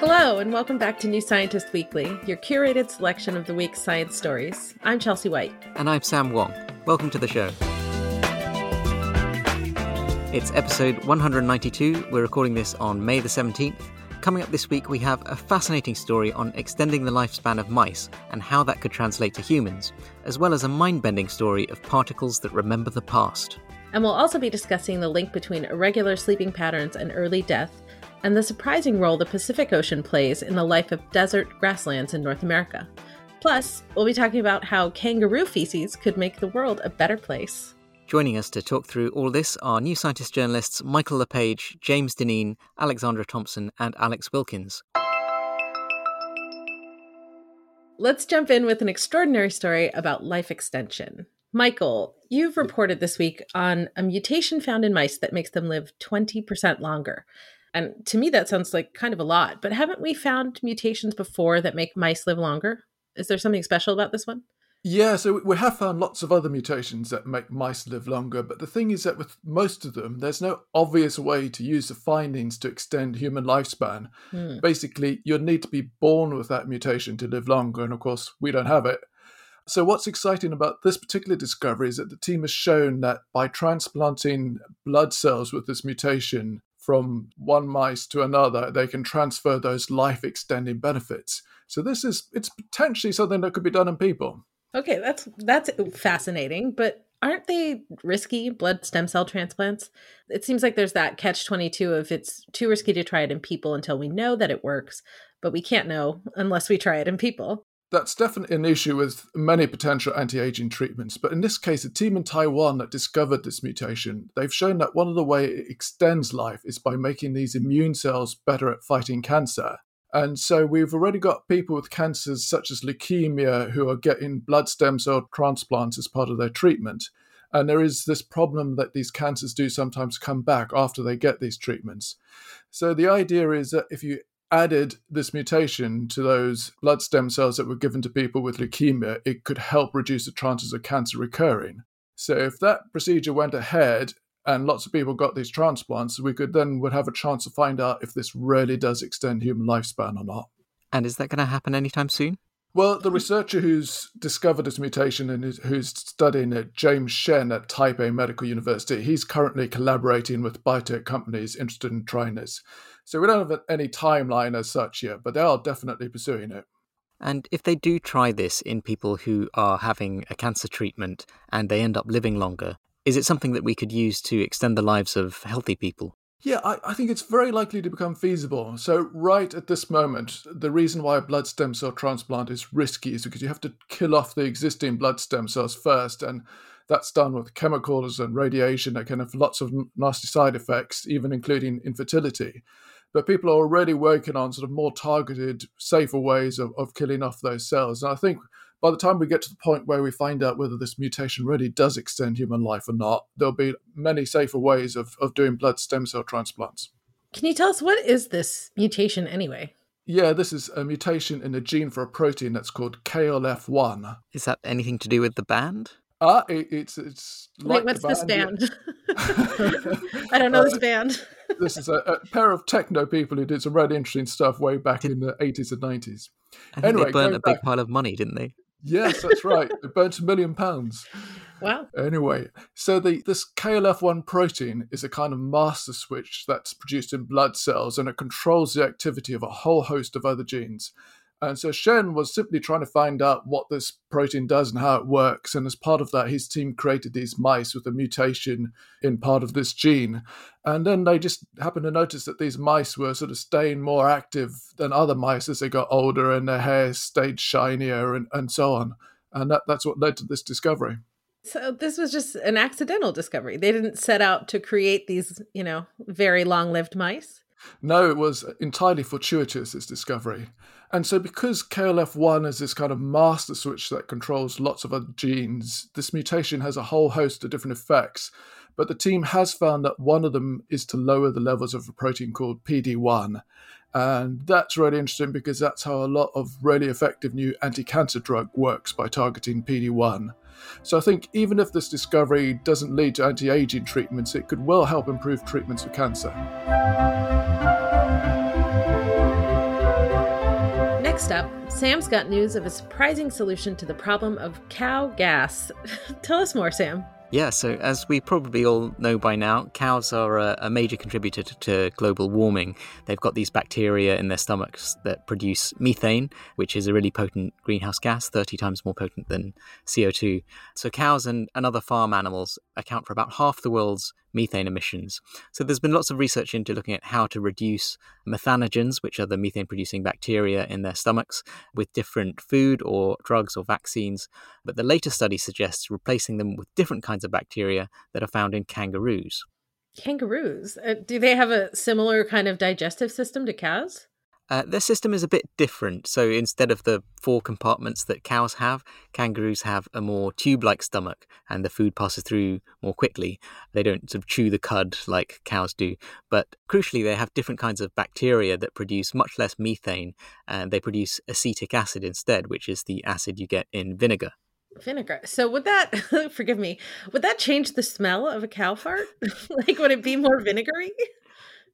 Hello, and welcome back to New Scientist Weekly, your curated selection of the week's science stories. I'm Chelsea Whyte. And I'm Sam Wong. Welcome to the show. It's episode 192. We're recording this on May the 17th. Coming up this week, we have a fascinating story on extending the lifespan of mice and how that could translate to humans, as well as a mind bending story of particles that remember the past. And we'll also be discussing the link between irregular sleeping patterns and early death, and the surprising role the Pacific Ocean plays in the life of desert grasslands in North America. Plus, we'll be talking about how kangaroo feces could make the world a better place. Joining us to talk through all this are New Scientist journalists Michael Le Page, James Dinneen, Alexandra Thompson, and Alex Wilkins. Let's jump in with an extraordinary story about life extension. Michael, you've reported this week on a mutation found in mice that makes them live 20% longer. And to me, that sounds like kind of a lot. But haven't we found mutations before that make mice live longer? Is there something special about this one? Yeah, so we have found lots of other mutations that make mice live longer, but the thing is that with most of them, there's no obvious way to use the findings to extend human lifespan. Hmm. Basically, you'd need to be born with that mutation to live longer, and of course, we don't have it. So, what's exciting about this particular discovery is that the team has shown that by transplanting blood cells with this mutation, from one mice to another, they can transfer those life extending benefits. So this is it's potentially something that could be done in people. Okay, that's that's fascinating, but aren't they risky blood stem cell transplants? It seems like there's that catch 22 of it's too risky to try it in people until we know that it works, but we can't know unless we try it in people that's definitely an issue with many potential anti-aging treatments but in this case a team in taiwan that discovered this mutation they've shown that one of the way it extends life is by making these immune cells better at fighting cancer. And so we've already got people with cancers such as leukemia who are getting blood stem cell transplants as part of their treatment. And there is this problem that these cancers do sometimes come back after they get these treatments. So the idea is that if you added this mutation to those blood stem cells that were given to people with leukemia, it could help reduce the chances of cancer recurring. So if that procedure went ahead and lots of people got these transplants, we could then would have a chance to find out if this really does extend human lifespan or not. And is that going to happen anytime soon? Well, the researcher who's discovered this mutation and who's studying it, James Shen at Taipei Medical University, he's currently collaborating with biotech companies interested in trying this. So we don't have any timeline as such yet, but they are definitely pursuing it. And if they do try this in people who are having a cancer treatment and they end up living longer, is it something that we could use to extend the lives of healthy people? Yeah, I, I, think it's very likely to become feasible. So, right at this moment, the reason why a blood stem cell transplant is risky is because you have to kill off the existing blood stem cells first. And that's done with chemicals and radiation that can have lots of nasty side effects, even including infertility but people are already working on sort of more targeted, safer ways of, of killing off those cells. And I think by the time we get to the point where we find out whether this mutation really does extend human life or not, there'll be many safer ways of, of doing blood stem cell transplants. Can you tell us what is this mutation anyway? Yeah, this is a mutation in a gene for a protein that's called KLF1. Is that anything to do with the band? Ah, uh, it, it's it's like Wait, what's band, this band? I don't know uh, this band. This is a, a, pair of techno people who did some really interesting stuff way back in the eighties and nineties. Anyway, they burned a big pile of money, didn't they? Yes, that's right. they burnt a million pounds. Wow. Anyway, so the this KLF1 protein is a kind of master switch that's produced in blood cells and it controls the activity of a whole host of other genes. And so Shen was simply trying to find out what this protein does and how it works. And as part of that, his team created these mice with a mutation in part of this gene. And then they just happened to notice that these mice were sort of staying more active than other mice as they got older and their hair stayed shinier and, and so on. And that, that's what led to this discovery. So this was just an accidental discovery. They didn't set out to create these, you know, very long-lived mice. No, it was entirely fortuitous, this discovery. And so, because KLF1 is this kind of master switch that controls lots of other genes, this mutation has a whole host of different effects. But the team has found that one of them is to lower the levels of a protein called PD1. And that's really interesting because that's how a lot of really effective new anti cancer drug works by targeting PD1. So I think even if this discovery doesn't lead to anti aging treatments, it could well help improve treatments for cancer. Next up, Sam's got news of a surprising solution to the problem of cow gas. Tell us more, Sam. Yeah, so as we probably all know by now, cows are a, a, major contributor to global warming. They've got these bacteria in their stomachs that produce methane, which is a really potent greenhouse gas, 30 times more potent than CO2. So cows and, and other farm animals account for about half the world's methane emissions. So there's been lots of research into looking at how to reduce methanogens, which are the methane producing bacteria in their stomachs, with different food or drugs or vaccines. But the latest study suggests replacing them with different kinds of bacteria that are found in kangaroos. Kangaroos? Uh, do they have a similar kind of digestive system to cows? Uh, their system is a bit different. So instead of the four compartments that cows have, kangaroos have a more tube like stomach and the food passes through more quickly. They don't sort of chew the cud like cows do. But crucially, they have different kinds of bacteria that produce much less methane and they produce acetic acid instead, which is the acid you get in vinegar. Vinegar. So would that forgive me? Would that change the smell of a cow fart? like would it be more vinegary?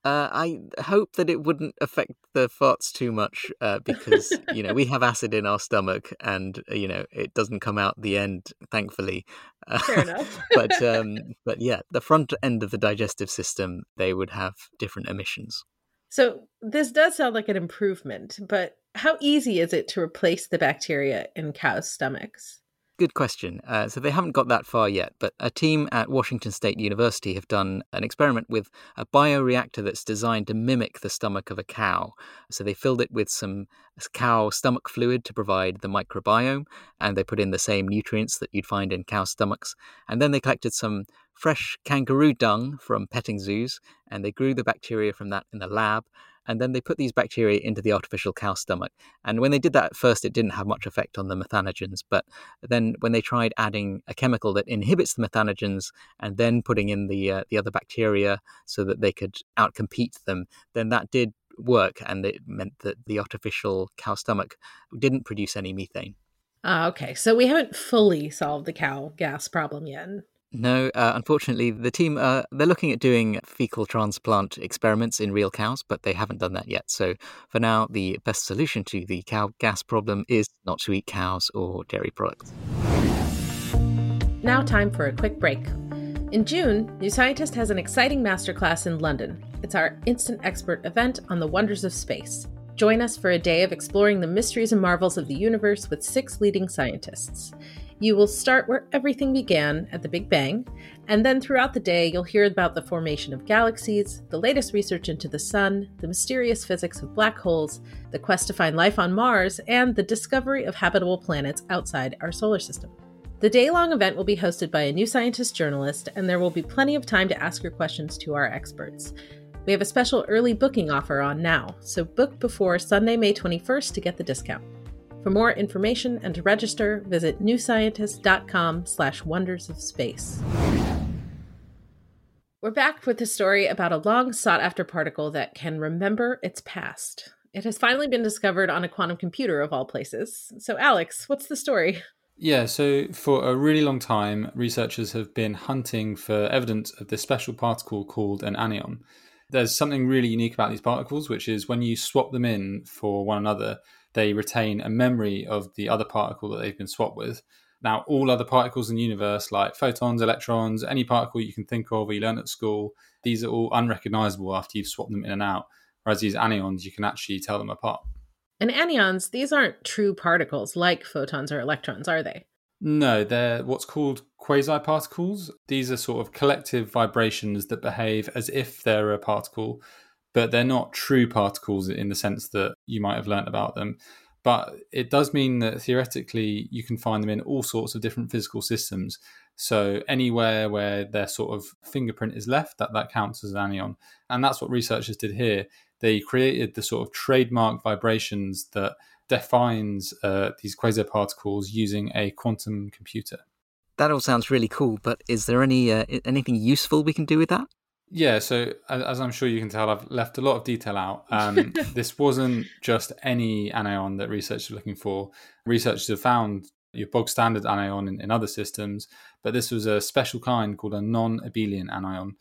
Uh, I hope that it wouldn't affect the farts too much uh, because you know we have acid in our stomach and uh, you know it doesn't come out the end, thankfully. Fair enough. but um, but yeah, the front end of the digestive system they would have different emissions. So this does sound like an improvement, but how easy is it to replace the bacteria in cows' stomachs? Good question. Uh, so they haven't got that far yet, but a team at Washington State University have done an experiment with a bioreactor that's designed to mimic the stomach of a cow. So they filled it with some cow stomach fluid to provide the microbiome, and they put in the same nutrients that you'd find in cow stomachs. And then they collected some fresh kangaroo dung from petting zoos, and they grew the bacteria from that in the lab and then they put these bacteria into the artificial cow stomach. And when they did that at first, it didn't have much effect on the methanogens. But then when they tried adding a chemical that inhibits the methanogens and then putting in the uh, the other bacteria so that they could outcompete them, then that did work, and it meant that the artificial cow stomach didn't produce any methane. Uh, okay, so we haven't fully solved the cow gas problem yet. No, uh, unfortunately, the team uh, they're looking at doing fecal transplant experiments in real cows, but they haven't done that yet. So for now, the best solution to the cow gas problem is not to eat cows or dairy products. Now, time for a quick break. In June, New Scientist has an exciting masterclass in London. It's our instant expert event on the wonders of space. Join us for a day of exploring the mysteries and marvels of the universe with six leading scientists. You will start where everything began at the Big Bang, and then throughout the day, you'll hear about the formation of galaxies, the latest research into the Sun, the mysterious physics of black holes, the quest to find life on Mars, and the discovery of habitable planets outside our solar system. The day long event will be hosted by a new scientist journalist, and there will be plenty of time to ask your questions to our experts. We have a special early booking offer on now, so book before Sunday, May 21st to get the discount. For more information and to register, visit newscientist.com slash wonders of space. We're back with a story about a long sought after particle that can remember its past. It has finally been discovered on a quantum computer of all places. So, Alex, what's the story? Yeah, so for a really long time, researchers have been hunting for evidence of this special particle called an anyon. There's something really unique about these particles, which is when you swap them in for one another, they retain a memory of the other particle that they've been swapped with. Now, all other particles in the universe, like photons, electrons, any particle you can think of or you learn at school, these are all unrecognizable after you've swapped them in and out. Whereas these anyons, you can actually tell them apart. And anyons, these aren't true particles like photons or electrons, are they? No, they're what's called quasi particles. These are sort of collective vibrations that behave as if they're a particle, but they're not true particles in the sense that you might have learnt about them. But it does mean that theoretically you can find them in all sorts of different physical systems. So anywhere where their sort of fingerprint is left, that, that counts as an anyon. And that's what researchers did here. They created the sort of trademark vibrations that defines uh, these quasi-particles using a quantum computer. That all sounds really cool, but is there any uh, anything useful we can do with that? Yeah, so as I'm sure you can tell, I've left a lot of detail out. Um, this wasn't just any anyon that researchers are looking for. Researchers have found your bog standard anyon in, in other systems, but this was a special kind called a non abelian anyon.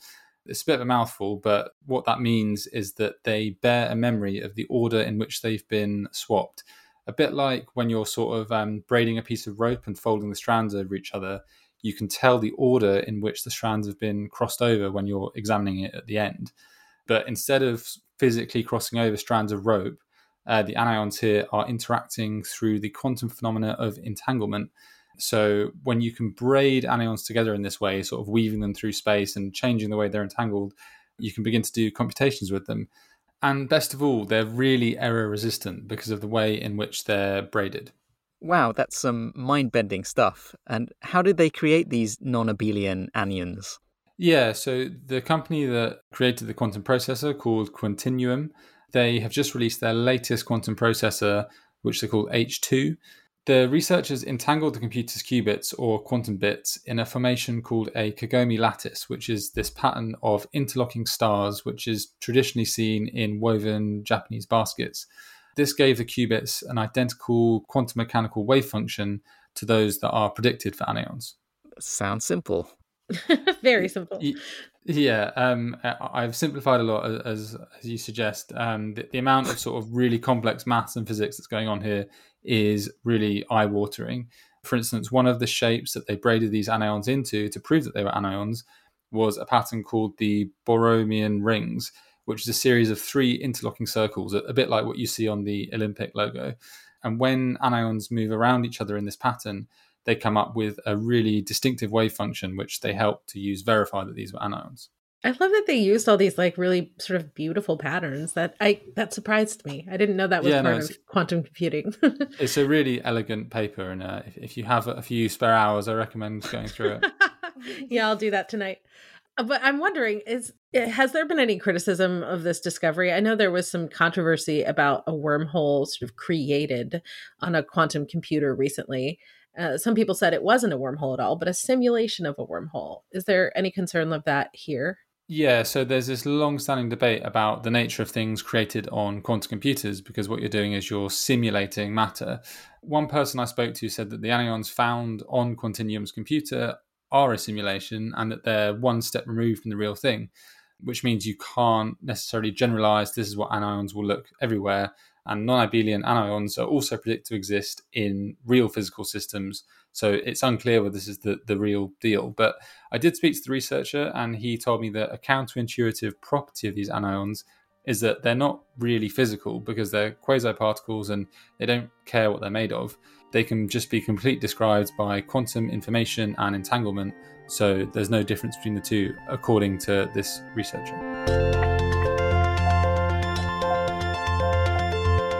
It's a bit of a mouthful, but what that means is that they bear a memory of the order in which they've been swapped. A bit like when you're sort of um, braiding a piece of rope and folding the strands over each other, you can tell the order in which the strands have been crossed over when you're examining it at the end. But instead of physically crossing over strands of rope, uh, the anyons here are interacting through the quantum phenomena of entanglement. So when you can braid anyons together in this way, sort of weaving them through space and changing the way they're entangled, you can begin to do computations with them. And best of all, they're really error resistant because of the way in which they're braided. Wow, that's some mind bending stuff. And how did they create these non abelian anyons? Yeah, so the company that created the quantum processor called Quantinuum, they have just released their latest quantum processor, which they call H2. The researchers entangled the computer's qubits or quantum bits in a formation called a Kagome lattice, which is this pattern of interlocking stars, which is traditionally seen in woven Japanese baskets. This gave the qubits an identical quantum mechanical wave function to those that are predicted for anyons. Sounds simple. Very simple. Yeah, um, I've simplified a lot as as you suggest. Um, the, the, amount of sort of really complex maths and physics that's going on here is really eye watering. For instance, one of the shapes that they braided these anyons into to prove that they were anyons was a pattern called the Borromean rings, which is a series of three interlocking circles, a bit like what you see on the Olympic logo. And when anyons move around each other in this pattern, they come up with a really distinctive wave function, which they help to use verify that these were anyons. I love that they used all these like really sort of beautiful patterns. That I that surprised me. I didn't know that was yeah, part no, of quantum computing. it's a really elegant paper, and uh, if, if, you have a few spare hours, I recommend going through it. yeah, I'll do that tonight. Uh, but I'm wondering, is has there been any criticism of this discovery? I know there was some controversy about a wormhole sort of created on a quantum computer recently. Uh, some people said it wasn't a wormhole at all, but a simulation of a wormhole. Is there any concern of that here? Yeah, so there's this long standing debate about the nature of things created on quantum computers because what you're doing is you're simulating matter. One person I spoke to said that the anyons found on Quantinuum's computer are a simulation and that they're one step removed from the real thing, which means you can't necessarily generalize this is what anyons will look everywhere and non-abelian anyons are also predicted to exist in real physical systems. So it's unclear whether this is the, the real deal. But I did speak to the researcher, and he told me that a counterintuitive property of these anyons is that they're not really physical because they're quasi particles and they don't care what they're made of. They can just be completely described by quantum information and entanglement. So there's no difference between the two, according to this researcher.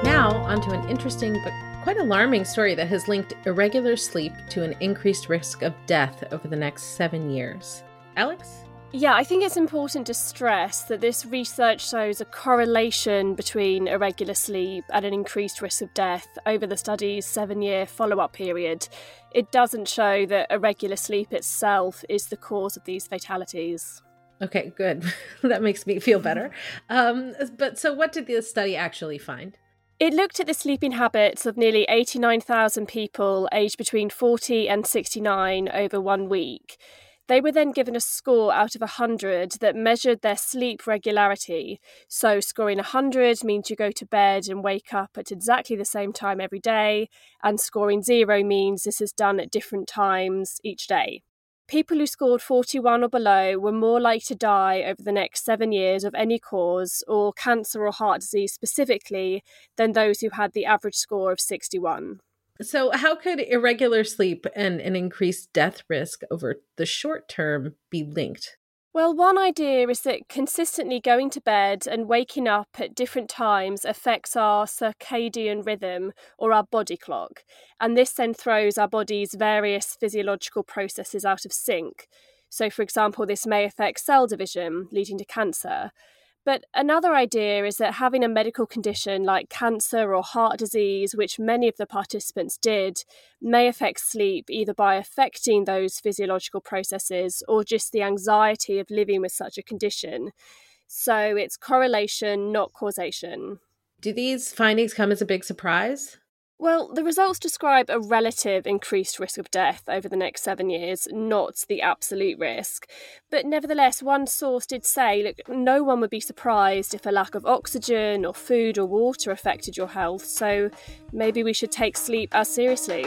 Now, onto an interesting but quite alarming story that has linked irregular sleep to an increased risk of death over the next seven years. Alex? Yeah, I think it's important to stress that this research shows a correlation between irregular sleep and an increased risk of death over the study's seven year follow up period. It doesn't show that irregular sleep itself is the cause of these fatalities. Okay, good. that makes me feel better. Um, but so, what did the study actually find? It looked at the sleeping habits of nearly 89,000 people aged between 40 and 69 over one week. They were then given a score out of 100 that measured their sleep regularity. So, scoring 100 means you go to bed and wake up at exactly the same time every day, and scoring 0 means this is done at different times each day. People who scored 41 or below were more likely to die over the next seven years of any cause, or cancer or heart disease specifically, than those who had the average score of 61. So, how could irregular sleep and an increased death risk over the short term be linked? Well, one idea is that consistently going to bed and waking up at different times affects our circadian rhythm or our body clock, and this then throws our body's various physiological processes out of sync. So, for example, this may affect cell division, leading to cancer. But another idea is that having a medical condition like cancer or heart disease, which many of the participants did, may affect sleep either by affecting those physiological processes or just the anxiety of living with such a condition. So it's correlation, not causation. Do these findings come as a big surprise? Well, the results describe a relative increased risk of death over the next seven years, not the absolute risk. But nevertheless, one source did say look, no one would be surprised if a lack of oxygen or food or water affected your health, so maybe we should take sleep as seriously.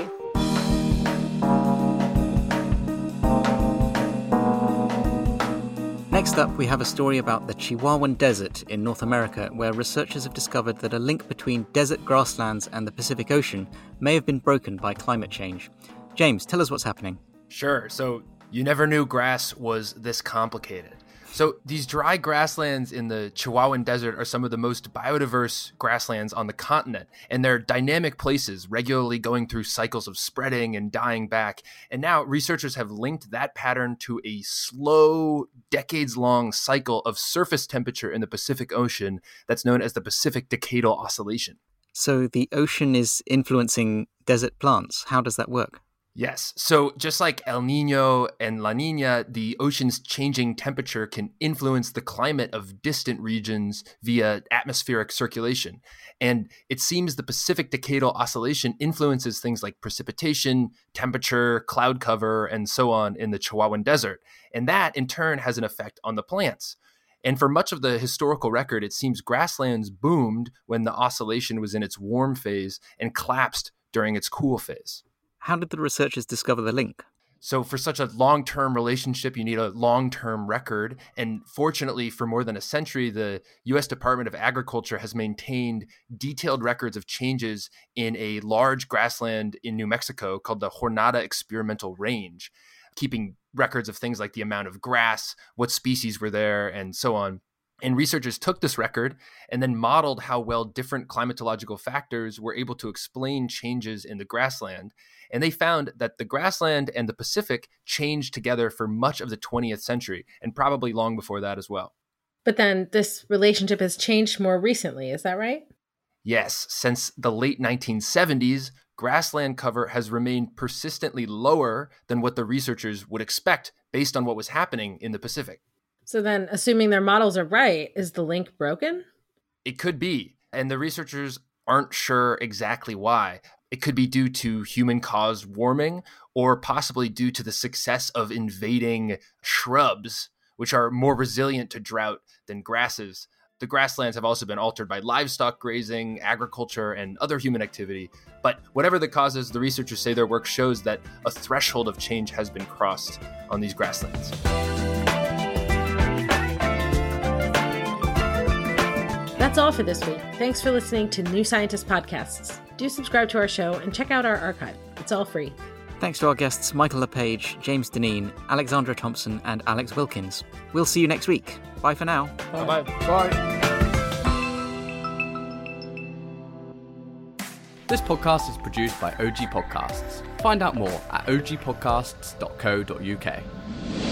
Next up, we have a story about the Chihuahuan Desert in North America, where researchers have discovered that a link between desert grasslands and the Pacific Ocean may have been broken by climate change. James, tell us what's happening. Sure. So, you never knew grass was this complicated. So these dry grasslands in the Chihuahuan Desert are some of the most biodiverse grasslands on the continent, and they're dynamic places, regularly going through cycles of spreading and dying back. And now researchers have linked that pattern to a slow, decades-long cycle of surface temperature in the Pacific Ocean that's known as the Pacific Decadal Oscillation. So the ocean is influencing desert plants. How does that work? Yes. So just like El Nino and La Nina, the ocean's changing temperature can influence the climate of distant regions via atmospheric circulation. And it seems the Pacific Decadal Oscillation influences things like precipitation, temperature, cloud cover, and so on in the Chihuahuan Desert. And that in turn has an effect on the plants. And for much of the historical record, it seems grasslands boomed when the oscillation was in its warm phase and collapsed during its cool phase. How did the researchers discover the link? So, for such a long term relationship, you need a long term record. And fortunately, for more than a century, the US Department of Agriculture has maintained detailed records of changes in a large grassland in New Mexico called the Jornada Experimental Range, keeping records of things like the amount of grass, what species were there, and so on. And researchers took this record and then modeled how well different climatological factors were able to explain changes in the grassland. And they found that the grassland and the Pacific changed together for much of the 20th century and probably long before that as well. But then this relationship has changed more recently, is that right? Yes, since the late 1970s, grassland cover has remained persistently lower than what the researchers would expect based on what was happening in the Pacific. So then, assuming their models are right, is the link broken? It could be. And the researchers aren't sure exactly why. It could be due to human caused warming or possibly due to the success of invading shrubs, which are more resilient to drought than grasses. The grasslands have also been altered by livestock grazing, agriculture, and other human activity. But whatever the causes, the researchers say their work shows that a threshold of change has been crossed on these grasslands. That's all for this week. Thanks for listening to New Scientist Podcasts. Do subscribe to our show and check out our archive. It's all free. Thanks to our guests Michael Le Page, James Dinneen, Alexandra Thompson, and Alex Wilkins. We'll see you next week. Bye for now. Bye. Bye. Bye. This podcast is produced by OG Podcasts. Find out more at ogpodcasts.co.uk.